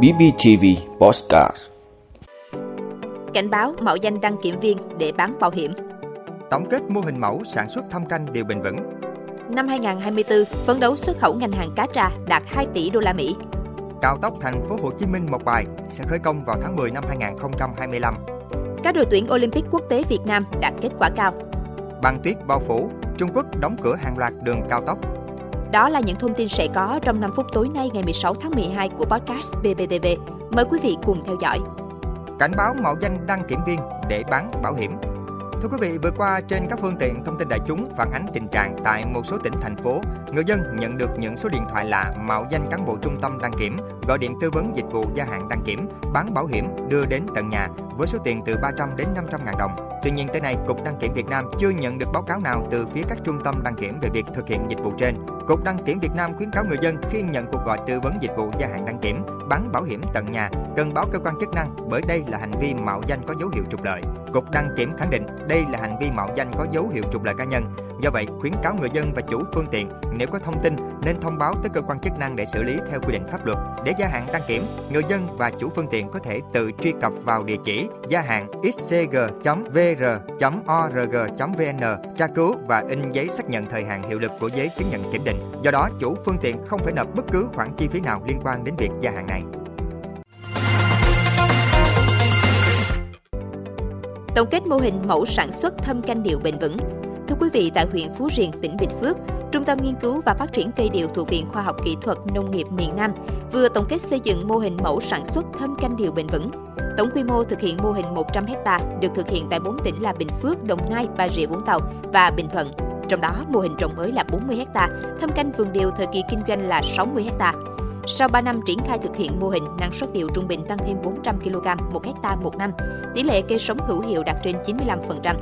BBTV Postcard Cảnh báo mạo danh đăng kiểm viên để bán bảo hiểm. Tổng kết mô hình mẫu sản xuất thâm canh đều bền vững. Năm 2024, phấn đấu xuất khẩu ngành hàng cá tra đạt 2 tỷ đô la Mỹ. Cao tốc thành phố Hồ Chí Minh một bài sẽ khởi công vào tháng 10 năm 2025. Các đội tuyển Olympic quốc tế Việt Nam đạt kết quả cao. Băng tuyết bao phủ, Trung Quốc đóng cửa hàng loạt đường cao tốc. Đó là những thông tin sẽ có trong 5 phút tối nay ngày 16 tháng 12 của podcast BBTV. Mời quý vị cùng theo dõi. Cảnh báo mạo danh đăng kiểm viên để bán bảo hiểm. Thưa quý vị, vừa qua trên các phương tiện thông tin đại chúng phản ánh tình trạng tại một số tỉnh thành phố, người dân nhận được những số điện thoại lạ mạo danh cán bộ trung tâm đăng kiểm, gọi điện tư vấn dịch vụ gia hạn đăng kiểm, bán bảo hiểm đưa đến tận nhà với số tiền từ 300 đến 500 ngàn đồng. Tuy nhiên tới nay, Cục Đăng kiểm Việt Nam chưa nhận được báo cáo nào từ phía các trung tâm đăng kiểm về việc thực hiện dịch vụ trên. Cục Đăng kiểm Việt Nam khuyến cáo người dân khi nhận cuộc gọi tư vấn dịch vụ gia hạn đăng kiểm, bán bảo hiểm tận nhà cần báo cơ quan chức năng bởi đây là hành vi mạo danh có dấu hiệu trục lợi. Cục Đăng kiểm khẳng định đây là hành vi mạo danh có dấu hiệu trục lợi cá nhân. Do vậy, khuyến cáo người dân và chủ phương tiện nếu có thông tin nên thông báo tới cơ quan chức năng để xử lý theo quy định pháp luật. Để gia hạn đăng kiểm, người dân và chủ phương tiện có thể tự truy cập vào địa chỉ gia hạn xcg.vr.org.vn tra cứu và in giấy xác nhận thời hạn hiệu lực của giấy chứng nhận kiểm định. Do đó, chủ phương tiện không phải nộp bất cứ khoản chi phí nào liên quan đến việc gia hạn này. Tổng kết mô hình mẫu sản xuất thâm canh điều bền vững. Thưa quý vị, tại huyện Phú Riềng, tỉnh Bình Phước, Trung tâm Nghiên cứu và Phát triển cây điều thuộc Viện Khoa học Kỹ thuật Nông nghiệp miền Nam vừa tổng kết xây dựng mô hình mẫu sản xuất thâm canh điều bền vững. Tổng quy mô thực hiện mô hình 100 ha được thực hiện tại 4 tỉnh là Bình Phước, Đồng Nai, Bà Rịa Vũng Tàu và Bình Thuận. Trong đó, mô hình trồng mới là 40 ha, thâm canh vườn điều thời kỳ kinh doanh là 60 hectare sau 3 năm triển khai thực hiện mô hình, năng suất điều trung bình tăng thêm 400 kg một hecta một năm, tỷ lệ cây sống hữu hiệu đạt trên 95%.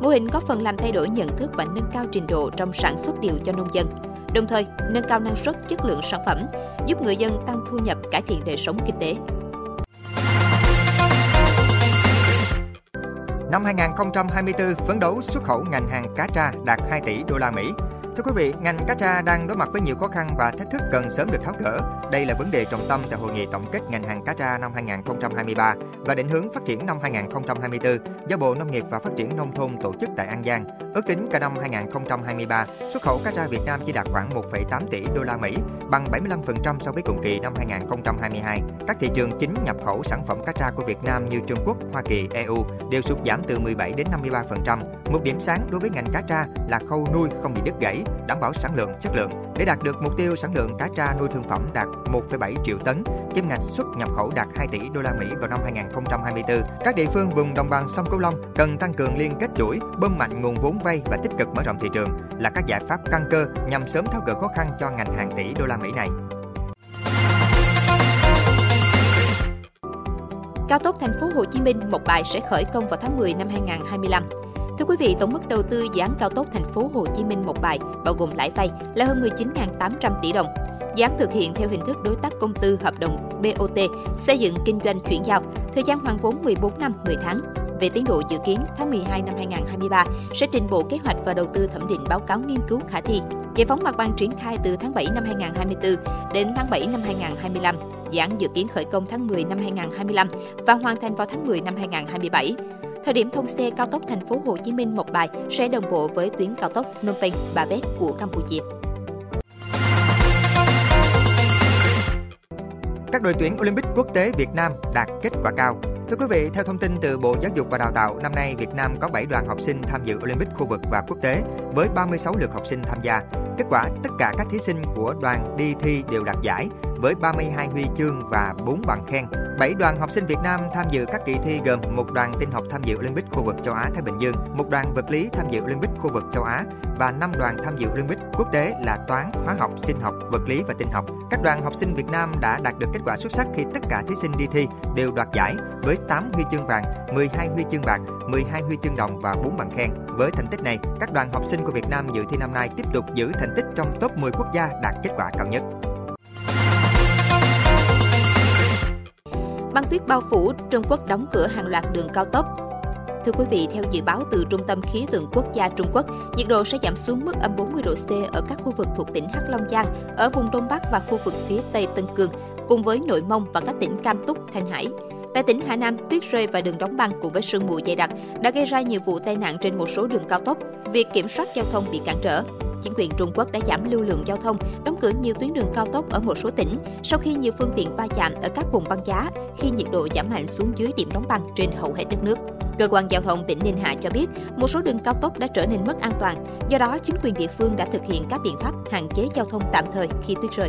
Mô hình có phần làm thay đổi nhận thức và nâng cao trình độ trong sản xuất điều cho nông dân, đồng thời nâng cao năng suất chất lượng sản phẩm, giúp người dân tăng thu nhập, cải thiện đời sống kinh tế. Năm 2024, phấn đấu xuất khẩu ngành hàng cá tra đạt 2 tỷ đô la Mỹ. Thưa quý vị, ngành cá tra đang đối mặt với nhiều khó khăn và thách thức cần sớm được tháo gỡ. Đây là vấn đề trọng tâm tại hội nghị tổng kết ngành hàng cá tra năm 2023 và định hướng phát triển năm 2024 do Bộ Nông nghiệp và Phát triển nông thôn tổ chức tại An Giang. Ước tính cả năm 2023, xuất khẩu cá tra Việt Nam chỉ đạt khoảng 1,8 tỷ đô la Mỹ, bằng 75% so với cùng kỳ năm 2022. Các thị trường chính nhập khẩu sản phẩm cá tra của Việt Nam như Trung Quốc, Hoa Kỳ, EU đều sụt giảm từ 17 đến 53%. Một điểm sáng đối với ngành cá tra là khâu nuôi không bị đứt gãy, đảm bảo sản lượng, chất lượng. Để đạt được mục tiêu sản lượng cá tra nuôi thương phẩm đạt 1,7 triệu tấn, kim ngạch xuất nhập khẩu đạt 2 tỷ đô la Mỹ vào năm 2024. Các địa phương vùng đồng bằng sông Cửu Long cần tăng cường liên kết chuỗi, bơm mạnh nguồn vốn vay và tích cực mở rộng thị trường là các giải pháp căn cơ nhằm sớm tháo gỡ khó khăn cho ngành hàng tỷ đô la Mỹ này. Cao tốc thành phố Hồ Chí Minh một bài sẽ khởi công vào tháng 10 năm 2025. Thưa quý vị, tổng mức đầu tư dự án cao tốc thành phố Hồ Chí Minh một bài bao gồm lãi vay là hơn 19.800 tỷ đồng. Dự án thực hiện theo hình thức đối tác công tư hợp đồng BOT, xây dựng kinh doanh chuyển giao, thời gian hoàn vốn 14 năm 10 tháng. Về tiến độ dự kiến, tháng 12 năm 2023 sẽ trình Bộ Kế hoạch và Đầu tư thẩm định báo cáo nghiên cứu khả thi. Giải phóng mặt bằng triển khai từ tháng 7 năm 2024 đến tháng 7 năm 2025. Dự án dự kiến khởi công tháng 10 năm 2025 và hoàn thành vào tháng 10 năm 2027. Thời điểm thông xe cao tốc thành phố Hồ Chí Minh một bài sẽ đồng bộ với tuyến cao tốc Phnom Penh Ba Vét của Campuchia. Các đội tuyển Olympic quốc tế Việt Nam đạt kết quả cao. Thưa quý vị, theo thông tin từ Bộ Giáo dục và Đào tạo, năm nay Việt Nam có 7 đoàn học sinh tham dự Olympic khu vực và quốc tế với 36 lượt học sinh tham gia. Kết quả, tất cả các thí sinh của đoàn đi thi đều đạt giải với 32 huy chương và 4 bằng khen. 7 đoàn học sinh Việt Nam tham dự các kỳ thi gồm một đoàn tin học tham dự Olympic khu vực châu Á Thái Bình Dương, một đoàn vật lý tham dự Olympic khu vực châu Á và 5 đoàn tham dự Olympic quốc tế là toán, hóa học, sinh học, vật lý và tin học. Các đoàn học sinh Việt Nam đã đạt được kết quả xuất sắc khi tất cả thí sinh đi thi đều đoạt giải với 8 huy chương vàng, 12 huy chương bạc, 12 huy chương đồng và 4 bằng khen. Với thành tích này, các đoàn học sinh của Việt Nam dự thi năm nay tiếp tục giữ thành tích trong top 10 quốc gia đạt kết quả cao nhất. Băng tuyết bao phủ, Trung Quốc đóng cửa hàng loạt đường cao tốc. Thưa quý vị, theo dự báo từ Trung tâm Khí tượng Quốc gia Trung Quốc, nhiệt độ sẽ giảm xuống mức âm 40 độ C ở các khu vực thuộc tỉnh Hắc Long Giang, ở vùng Đông Bắc và khu vực phía Tây Tân Cương cùng với Nội Mông và các tỉnh Cam Túc, Thanh Hải. Tại tỉnh Hà Nam, tuyết rơi và đường đóng băng cùng với sương mù dày đặc đã gây ra nhiều vụ tai nạn trên một số đường cao tốc. Việc kiểm soát giao thông bị cản trở. Chính quyền Trung Quốc đã giảm lưu lượng giao thông, đóng cửa nhiều tuyến đường cao tốc ở một số tỉnh sau khi nhiều phương tiện va chạm ở các vùng băng giá khi nhiệt độ giảm mạnh xuống dưới điểm đóng băng trên hầu hết đất nước. Cơ quan giao thông tỉnh Ninh Hạ cho biết, một số đường cao tốc đã trở nên mất an toàn, do đó chính quyền địa phương đã thực hiện các biện pháp hạn chế giao thông tạm thời khi tuyết rơi.